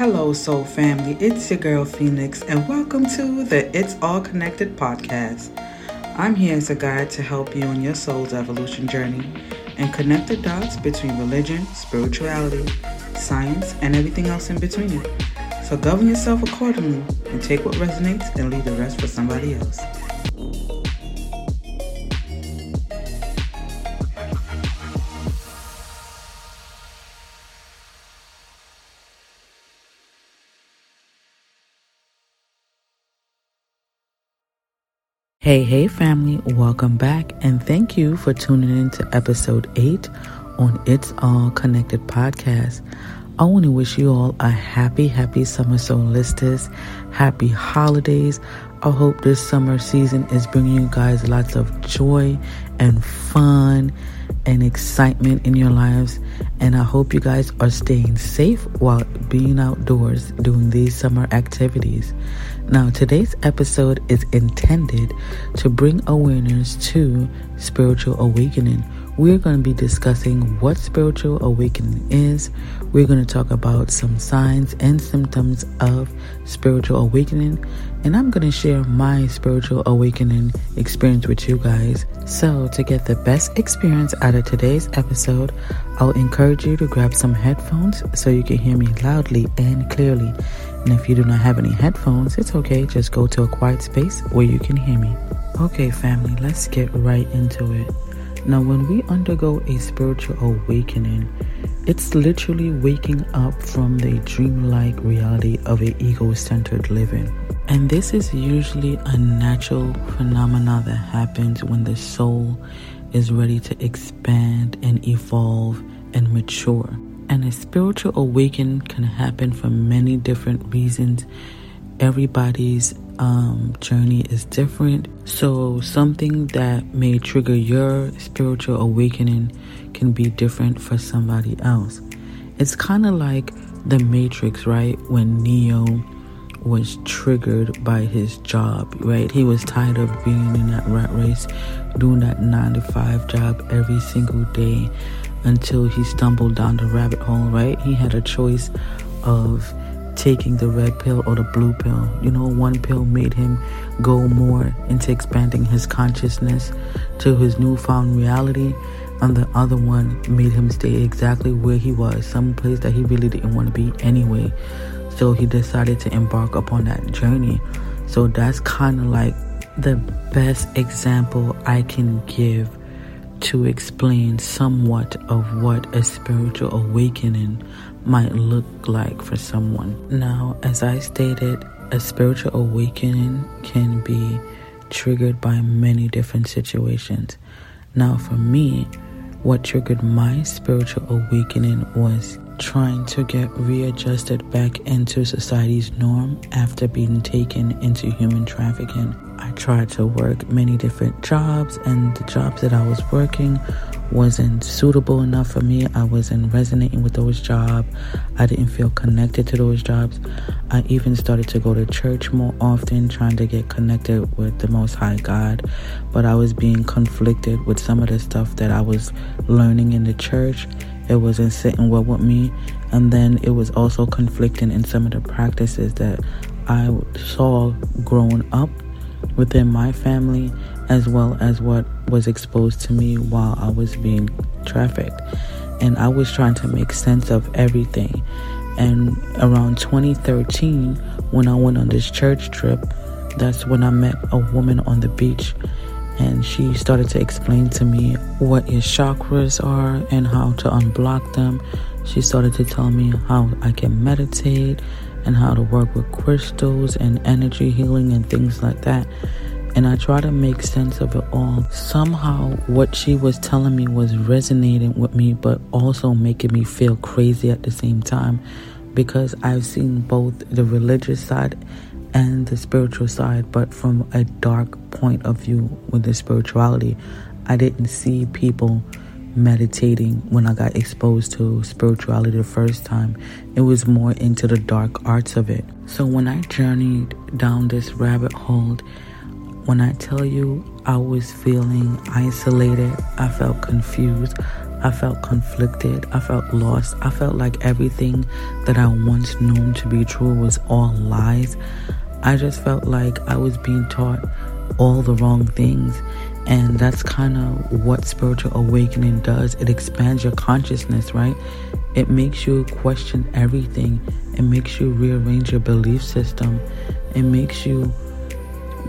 Hello, Soul Family. It's your girl Phoenix, and welcome to the It's All Connected podcast. I'm here as a guide to help you on your soul's evolution journey and connect the dots between religion, spirituality, science, and everything else in between. So govern yourself accordingly and take what resonates and leave the rest for somebody else. Hey, hey, family, welcome back, and thank you for tuning in to episode 8 on It's All Connected podcast. I want to wish you all a happy, happy summer solstice, happy holidays. I hope this summer season is bringing you guys lots of joy and fun and excitement in your lives. And I hope you guys are staying safe while being outdoors doing these summer activities. Now, today's episode is intended to bring awareness to spiritual awakening. We're going to be discussing what spiritual awakening is. We're going to talk about some signs and symptoms of spiritual awakening. And I'm going to share my spiritual awakening experience with you guys. So, to get the best experience out of today's episode, I'll encourage you to grab some headphones so you can hear me loudly and clearly. And if you do not have any headphones, it's okay. Just go to a quiet space where you can hear me. Okay, family, let's get right into it. Now, when we undergo a spiritual awakening, it's literally waking up from the dreamlike reality of an ego centered living. And this is usually a natural phenomenon that happens when the soul is ready to expand and evolve and mature. And a spiritual awakening can happen for many different reasons. Everybody's um, journey is different. So, something that may trigger your spiritual awakening can be different for somebody else. It's kind of like the Matrix, right? When Neo was triggered by his job, right? He was tired of being in that rat race, doing that nine to five job every single day until he stumbled down the rabbit hole, right? He had a choice of taking the red pill or the blue pill. You know, one pill made him go more into expanding his consciousness to his newfound reality, and the other one made him stay exactly where he was, some place that he really didn't want to be anyway. So he decided to embark upon that journey. So that's kind of like the best example I can give to explain somewhat of what a spiritual awakening might look like for someone. Now, as I stated, a spiritual awakening can be triggered by many different situations. Now, for me, what triggered my spiritual awakening was trying to get readjusted back into society's norm after being taken into human trafficking. I tried to work many different jobs, and the jobs that I was working wasn't suitable enough for me. I wasn't resonating with those jobs. I didn't feel connected to those jobs. I even started to go to church more often, trying to get connected with the Most High God. But I was being conflicted with some of the stuff that I was learning in the church. It wasn't sitting well with me. And then it was also conflicting in some of the practices that I saw growing up within my family as well as what was exposed to me while I was being trafficked. And I was trying to make sense of everything. And around 2013, when I went on this church trip, that's when I met a woman on the beach. And she started to explain to me what your chakras are and how to unblock them. She started to tell me how I can meditate and how to work with crystals and energy healing and things like that. And I try to make sense of it all. Somehow, what she was telling me was resonating with me, but also making me feel crazy at the same time because I've seen both the religious side and the spiritual side, but from a dark point of view with the spirituality. I didn't see people meditating when I got exposed to spirituality the first time. It was more into the dark arts of it. So when I journeyed down this rabbit hole, when I tell you I was feeling isolated, I felt confused, I felt conflicted. I felt lost. I felt like everything that I once known to be true was all lies. I just felt like I was being taught all the wrong things. And that's kind of what spiritual awakening does. It expands your consciousness, right? It makes you question everything. It makes you rearrange your belief system. It makes you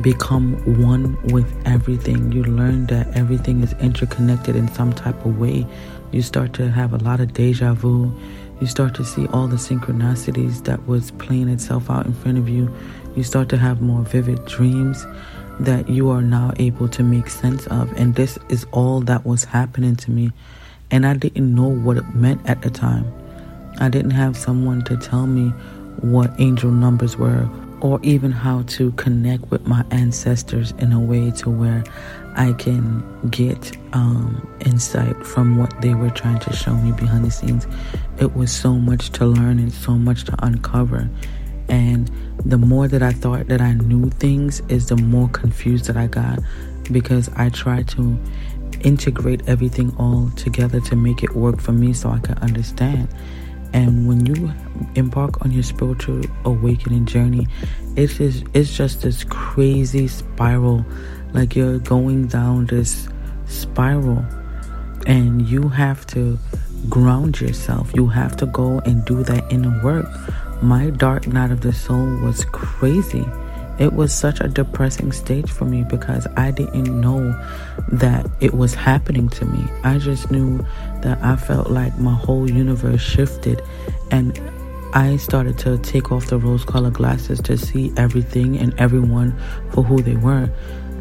become one with everything. You learn that everything is interconnected in some type of way. You start to have a lot of deja vu. You start to see all the synchronicities that was playing itself out in front of you. You start to have more vivid dreams that you are now able to make sense of. And this is all that was happening to me. And I didn't know what it meant at the time. I didn't have someone to tell me what angel numbers were or even how to connect with my ancestors in a way to where I can get um, insight from what they were trying to show me behind the scenes. It was so much to learn and so much to uncover. And the more that I thought that I knew things, is the more confused that I got because I tried to integrate everything all together to make it work for me so I could understand. And when you embark on your spiritual awakening journey, it's just, it's just this crazy spiral. Like you're going down this spiral, and you have to ground yourself. You have to go and do that inner work. My dark night of the soul was crazy. It was such a depressing stage for me because I didn't know that it was happening to me. I just knew that I felt like my whole universe shifted and I started to take off the rose colored glasses to see everything and everyone for who they were.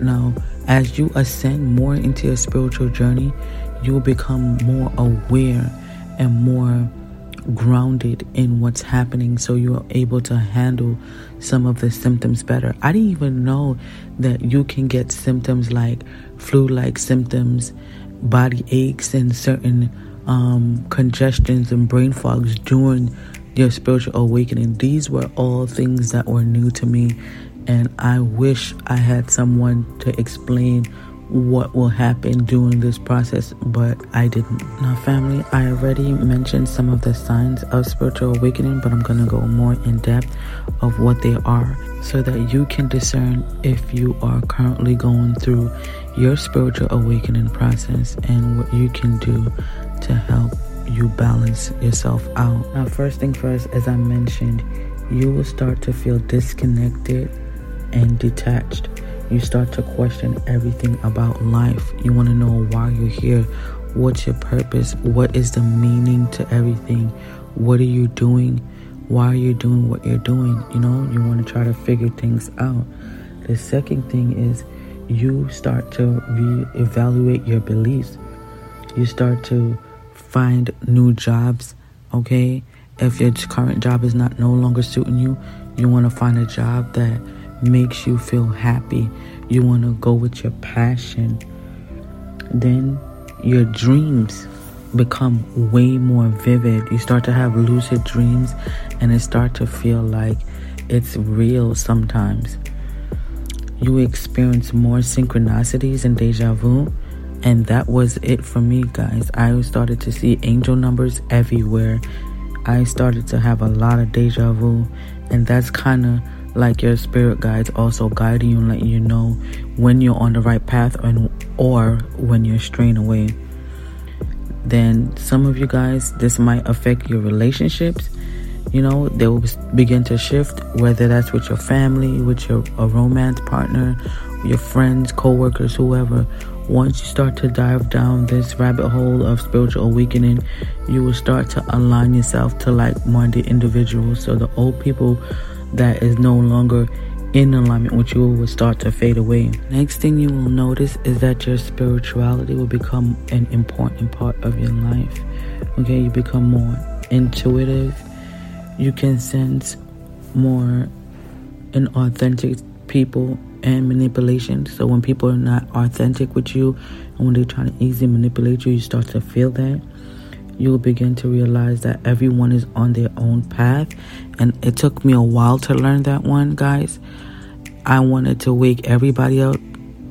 Now, as you ascend more into your spiritual journey, you will become more aware and more grounded in what's happening so you're able to handle some of the symptoms better. I didn't even know that you can get symptoms like flu like symptoms, body aches, and certain um, congestions and brain fogs during your spiritual awakening. These were all things that were new to me, and I wish I had someone to explain what will happen during this process, but I didn't. Now, family, I already mentioned some of the signs of spiritual awakening, but I'm going to go more in depth of what they are so that you can discern if you are currently going through your spiritual awakening process and what you can do to help you balance yourself out. Now, first thing first, as I mentioned, you will start to feel disconnected and detached you start to question everything about life. You want to know why you're here. What's your purpose? What is the meaning to everything? What are you doing? Why are you doing what you're doing? You know, you want to try to figure things out. The second thing is you start to reevaluate your beliefs. You start to find new jobs, okay? If your current job is not no longer suiting you, you want to find a job that makes you feel happy. You want to go with your passion. Then your dreams become way more vivid. You start to have lucid dreams and it start to feel like it's real sometimes. You experience more synchronicities and deja vu. And that was it for me, guys. I started to see angel numbers everywhere. I started to have a lot of deja vu. And that's kind of like your spirit guides also guiding you and letting you know when you're on the right path and or when you're straying away. Then some of you guys this might affect your relationships. You know they will begin to shift whether that's with your family with your a romance partner your friends co-workers whoever. Once you start to dive down this rabbit hole of spiritual awakening you will start to align yourself to like-minded individuals. So the old people that is no longer in alignment with you will start to fade away. Next thing you will notice is that your spirituality will become an important part of your life. Okay, you become more intuitive. You can sense more inauthentic people and manipulation. So when people are not authentic with you and when they're trying to easily manipulate you, you start to feel that you will begin to realize that everyone is on their own path. And it took me a while to learn that one, guys. I wanted to wake everybody up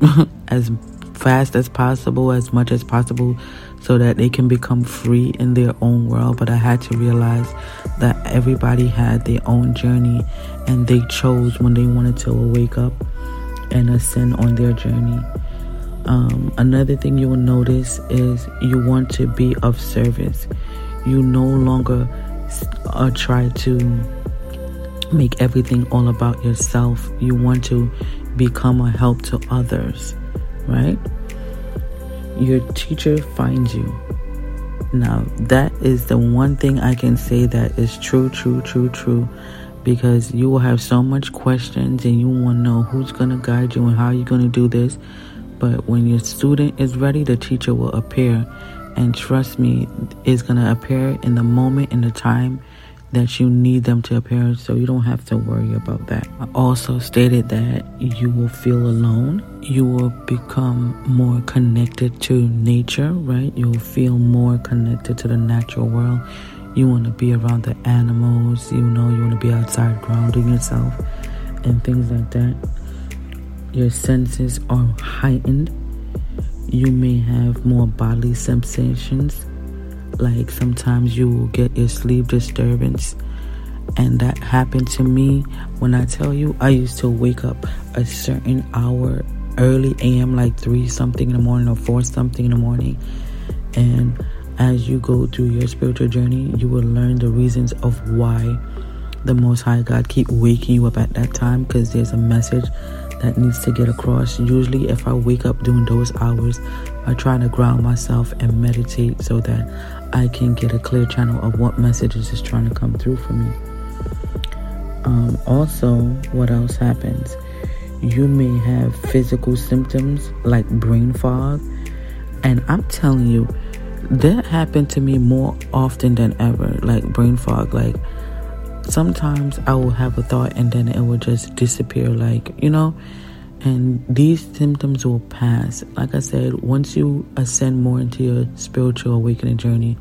as fast as possible, as much as possible, so that they can become free in their own world. But I had to realize that everybody had their own journey and they chose when they wanted to wake up and ascend on their journey. Um, another thing you will notice is you want to be of service. You no longer uh, try to make everything all about yourself. You want to become a help to others, right? Your teacher finds you. Now, that is the one thing I can say that is true, true, true, true. Because you will have so much questions and you want to know who's going to guide you and how you're going to do this. But when your student is ready, the teacher will appear. And trust me, it's going to appear in the moment, in the time that you need them to appear, so you don't have to worry about that. I also stated that you will feel alone. You will become more connected to nature, right? You'll feel more connected to the natural world. You want to be around the animals, you know, you want to be outside grounding yourself and things like that. Your senses are heightened. You may have more bodily sensations like sometimes you will get your sleep disturbance. And that happened to me when I tell you I used to wake up a certain hour early AM, like 3 something in the morning or 4 something in the morning. And as you go through your spiritual journey, you will learn the reasons of why the Most High God keep waking you up at that time because there's a message that needs to get across. Usually, if I wake up during those hours, I try to ground myself and meditate so that I can get a clear channel of what messages is trying to come through for me. Um, also, what else happens? You may have physical symptoms like brain fog, and I'm telling you, that happened to me more often than ever. Like brain fog, like sometimes I will have a thought and then it will just disappear, like you know and these symptoms will pass. Like I said, once you ascend more into your spiritual awakening journey,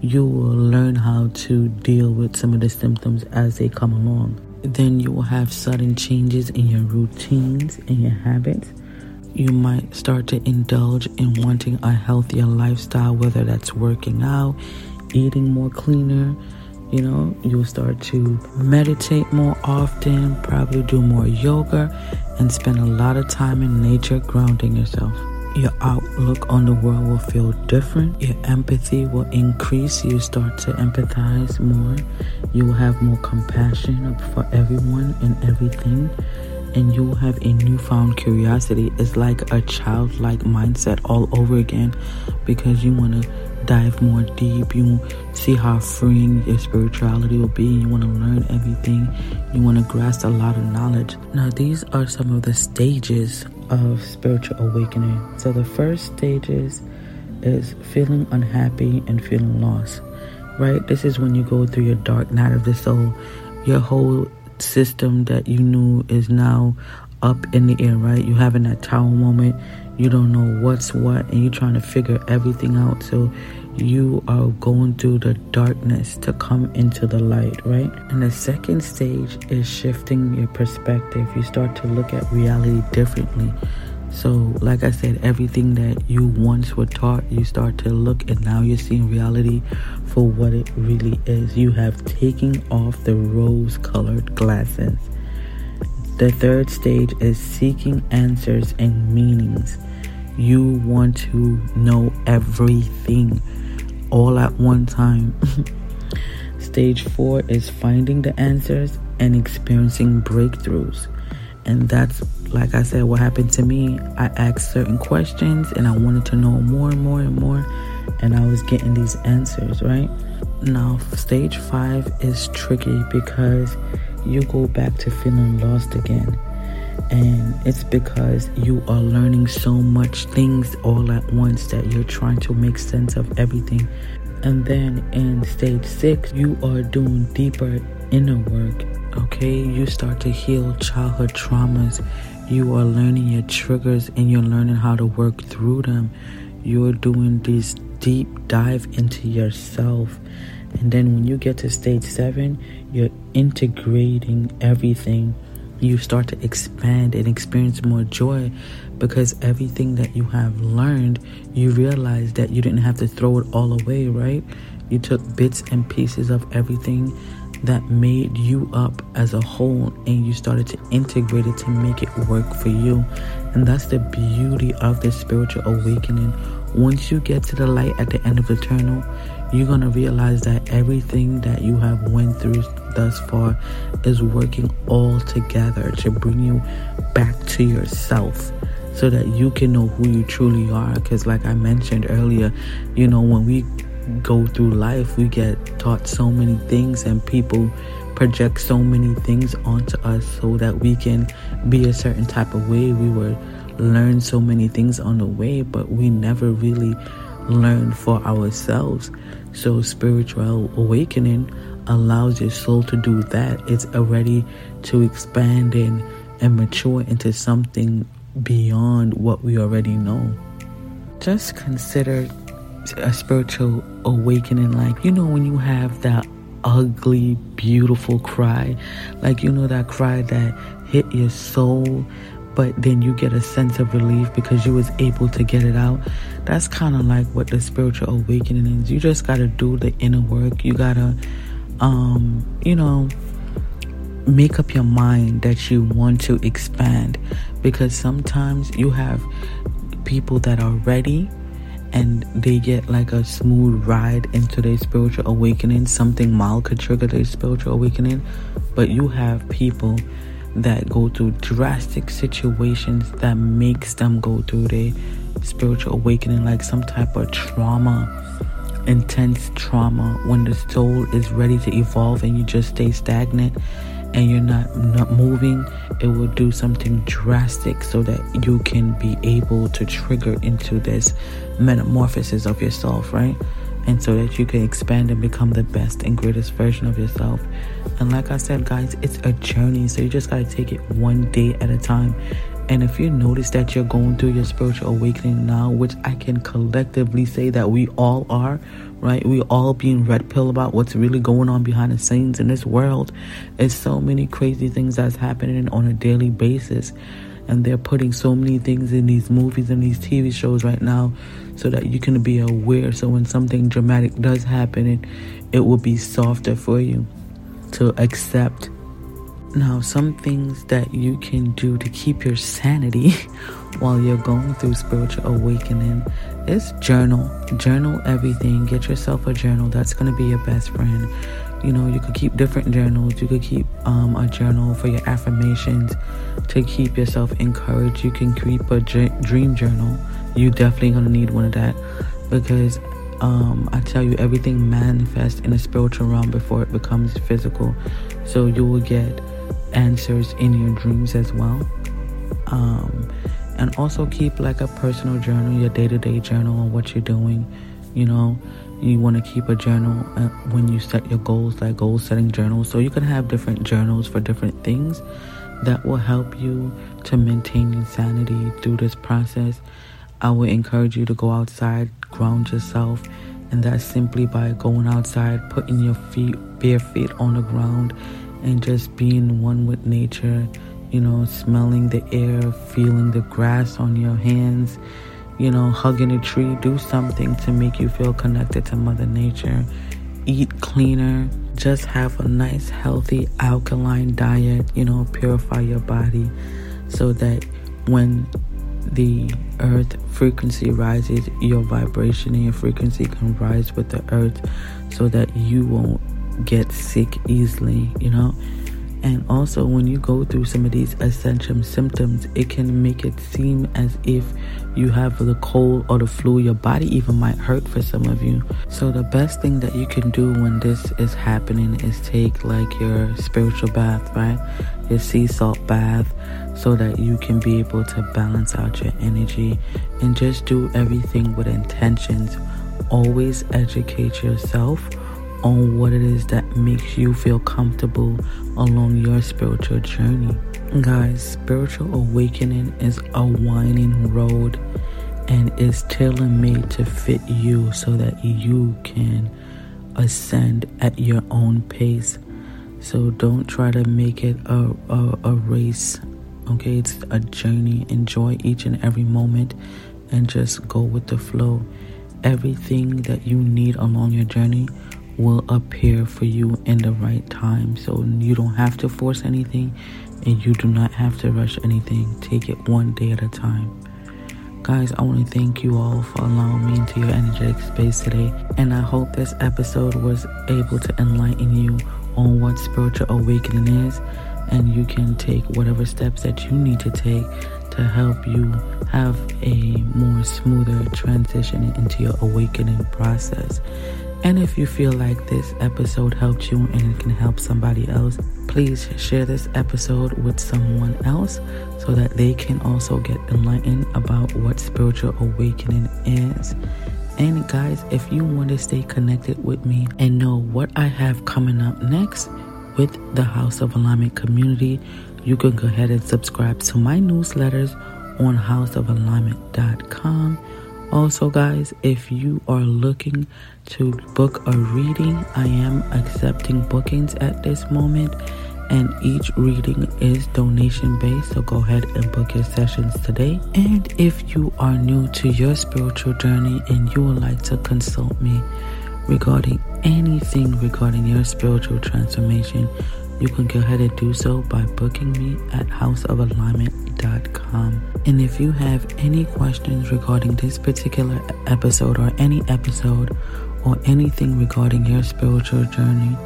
you will learn how to deal with some of the symptoms as they come along. Then you will have sudden changes in your routines and your habits. You might start to indulge in wanting a healthier lifestyle, whether that's working out, eating more cleaner, you know, you'll start to meditate more often, probably do more yoga, and spend a lot of time in nature grounding yourself. Your outlook on the world will feel different. Your empathy will increase. You start to empathize more. You will have more compassion for everyone and everything. And you will have a newfound curiosity. It's like a childlike mindset all over again because you want to dive more deep. You see how freeing your spirituality will be. You want to learn everything. You want to grasp a lot of knowledge. Now, these are some of the stages of spiritual awakening. So, the first stages is feeling unhappy and feeling lost, right? This is when you go through your dark night of the soul. Your whole system that you knew is now up in the air, right? You're having that tower moment. You don't know what's what, and you're trying to figure everything out. So you are going through the darkness to come into the light, right? And the second stage is shifting your perspective. You start to look at reality differently. So, like I said, everything that you once were taught, you start to look and now you're seeing reality for what it really is. You have taken off the rose colored glasses. The third stage is seeking answers and meanings. You want to know everything all at one time. Stage four is finding the answers and experiencing breakthroughs. And that's, like I said, what happened to me. I asked certain questions and I wanted to know more and more and more. And I was getting these answers, right? Now, stage five is tricky because you go back to feeling lost again. And it's because you are learning so much things all at once that you're trying to make sense of everything. And then in stage six, you are doing deeper inner work. Okay, you start to heal childhood traumas. You are learning your triggers and you're learning how to work through them. You're doing this deep dive into yourself. And then when you get to stage seven, you're integrating everything you start to expand and experience more joy because everything that you have learned, you realize that you didn't have to throw it all away, right? You took bits and pieces of everything that made you up as a whole and you started to integrate it to make it work for you. And that's the beauty of the spiritual awakening. Once you get to the light at the end of the tunnel, you're going to realize that everything that you have went through thus far is working all together to bring you back to yourself so that you can know who you truly are. Because like i mentioned earlier you know when we go through life we get taught so many things and people project so many things onto us so that we can be a certain type of way. We were learn so many things on the way but we never really learn for ourselves so, spiritual awakening allows your soul to do that. It's already to expand and, and mature into something beyond what we already know. Just consider a spiritual awakening like, you know, when you have that ugly, beautiful cry, like, you know, that cry that hit your soul but then you get a sense of relief because you was able to get it out that's kind of like what the spiritual awakening is. You just got to do the inner work. You got to um you know make up your mind that you want to expand. Because sometimes you have people that are ready and they get like a smooth ride into their spiritual awakening. Something mild could trigger their spiritual awakening. But you have people that go through drastic situations that makes them go through their spiritual awakening like some type of trauma intense trauma when the soul is ready to evolve and you just stay stagnant and you're not not moving it will do something drastic so that you can be able to trigger into this metamorphosis of yourself right and so that you can expand and become the best and greatest version of yourself. And like I said, guys, it's a journey, so you just got to take it one day at a time. And if you notice that you're going through your spiritual awakening now, which I can collectively say that we all are, right? We all being red pill about what's really going on behind the scenes in this world. It's so many crazy things that's happening on a daily basis and they're putting so many things in these movies and these TV shows right now so that you can be aware so when something dramatic does happen it, it will be softer for you to accept now some things that you can do to keep your sanity while you're going through spiritual awakening is journal. Journal everything. Get yourself a journal. That's going to be your best friend. You know you could keep different journals. You could keep um, a journal for your affirmations to keep yourself encouraged. You can keep a dream journal. You definitely gonna need one of that because um, i tell you everything manifests in the spiritual realm before it becomes physical. So you will get answers in your dreams as well. Um, and also keep like a personal journal your day-to-day journal on what you're doing. You know you want to keep a journal uh, when you set your goals like goal setting journals. So you can have different journals for different things that will help you to maintain sanity through this process. I would encourage you to go outside ground yourself and that's simply by going outside putting your feet bare feet on the ground and just being one with nature you know smelling the air feeling the grass on your hands you know, hugging a tree, do something to make you feel connected to Mother Nature. Eat cleaner, just have a nice, healthy, alkaline diet, you know, purify your body so that when the earth frequency rises, your vibration and your frequency can rise with the earth so that you won't get sick easily, you know. And also, when you go through some of these ascension symptoms, it can make it seem as if you have the cold or the flu. Your body even might hurt for some of you. So, the best thing that you can do when this is happening is take like your spiritual bath, right? Your sea salt bath, so that you can be able to balance out your energy and just do everything with intentions. Always educate yourself on what it is that makes you feel comfortable along your spiritual journey. Guys, spiritual awakening is a winding road and is tailor made to fit you so that you can ascend at your own pace. So don't try to make it a, a, a race. Okay, it's a journey. Enjoy each and every moment and just go with the flow. Everything that you need along your journey will appear for you in the right time. So you don't have to force anything and you do not have to rush anything. Take it one day at a time. Guys, I want to thank you all for allowing me into your energetic space today. And I hope this episode was able to enlighten you on what spiritual awakening is. And you can take whatever steps that you need to take to help you have a more smoother transition into your awakening process. And if you feel like this episode helped you and it can help somebody else, please share this episode with someone else so that they can also get enlightened about what spiritual awakening is. And guys, if you want to stay connected with me and know what I have coming up next with the House of Alignment community, you can go ahead and subscribe to my newsletters on houseofalignment.com. Also, guys, if you are looking to book a reading, I am accepting bookings at this moment, and each reading is donation based. So go ahead and book your sessions today. And if you are new to your spiritual journey and you would like to consult me regarding anything regarding your spiritual transformation, you can go ahead and do so by booking me at houseofalignment.com. And if you have any questions regarding this particular episode or any episode or anything regarding your spiritual journey,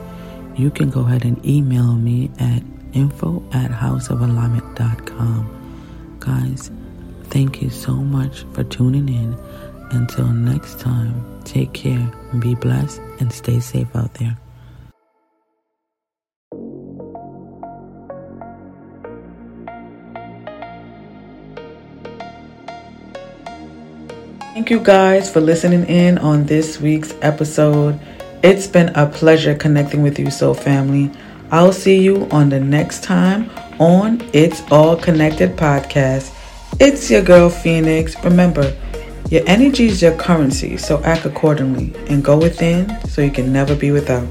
you can go ahead and email me at info at houseofalignment.com. Guys, thank you so much for tuning in. Until next time, take care, be blessed, and stay safe out there. Thank you guys for listening in on this week's episode. It's been a pleasure connecting with you, Soul Family. I'll see you on the next time on It's All Connected podcast. It's your girl Phoenix. Remember, your energy is your currency, so act accordingly and go within so you can never be without.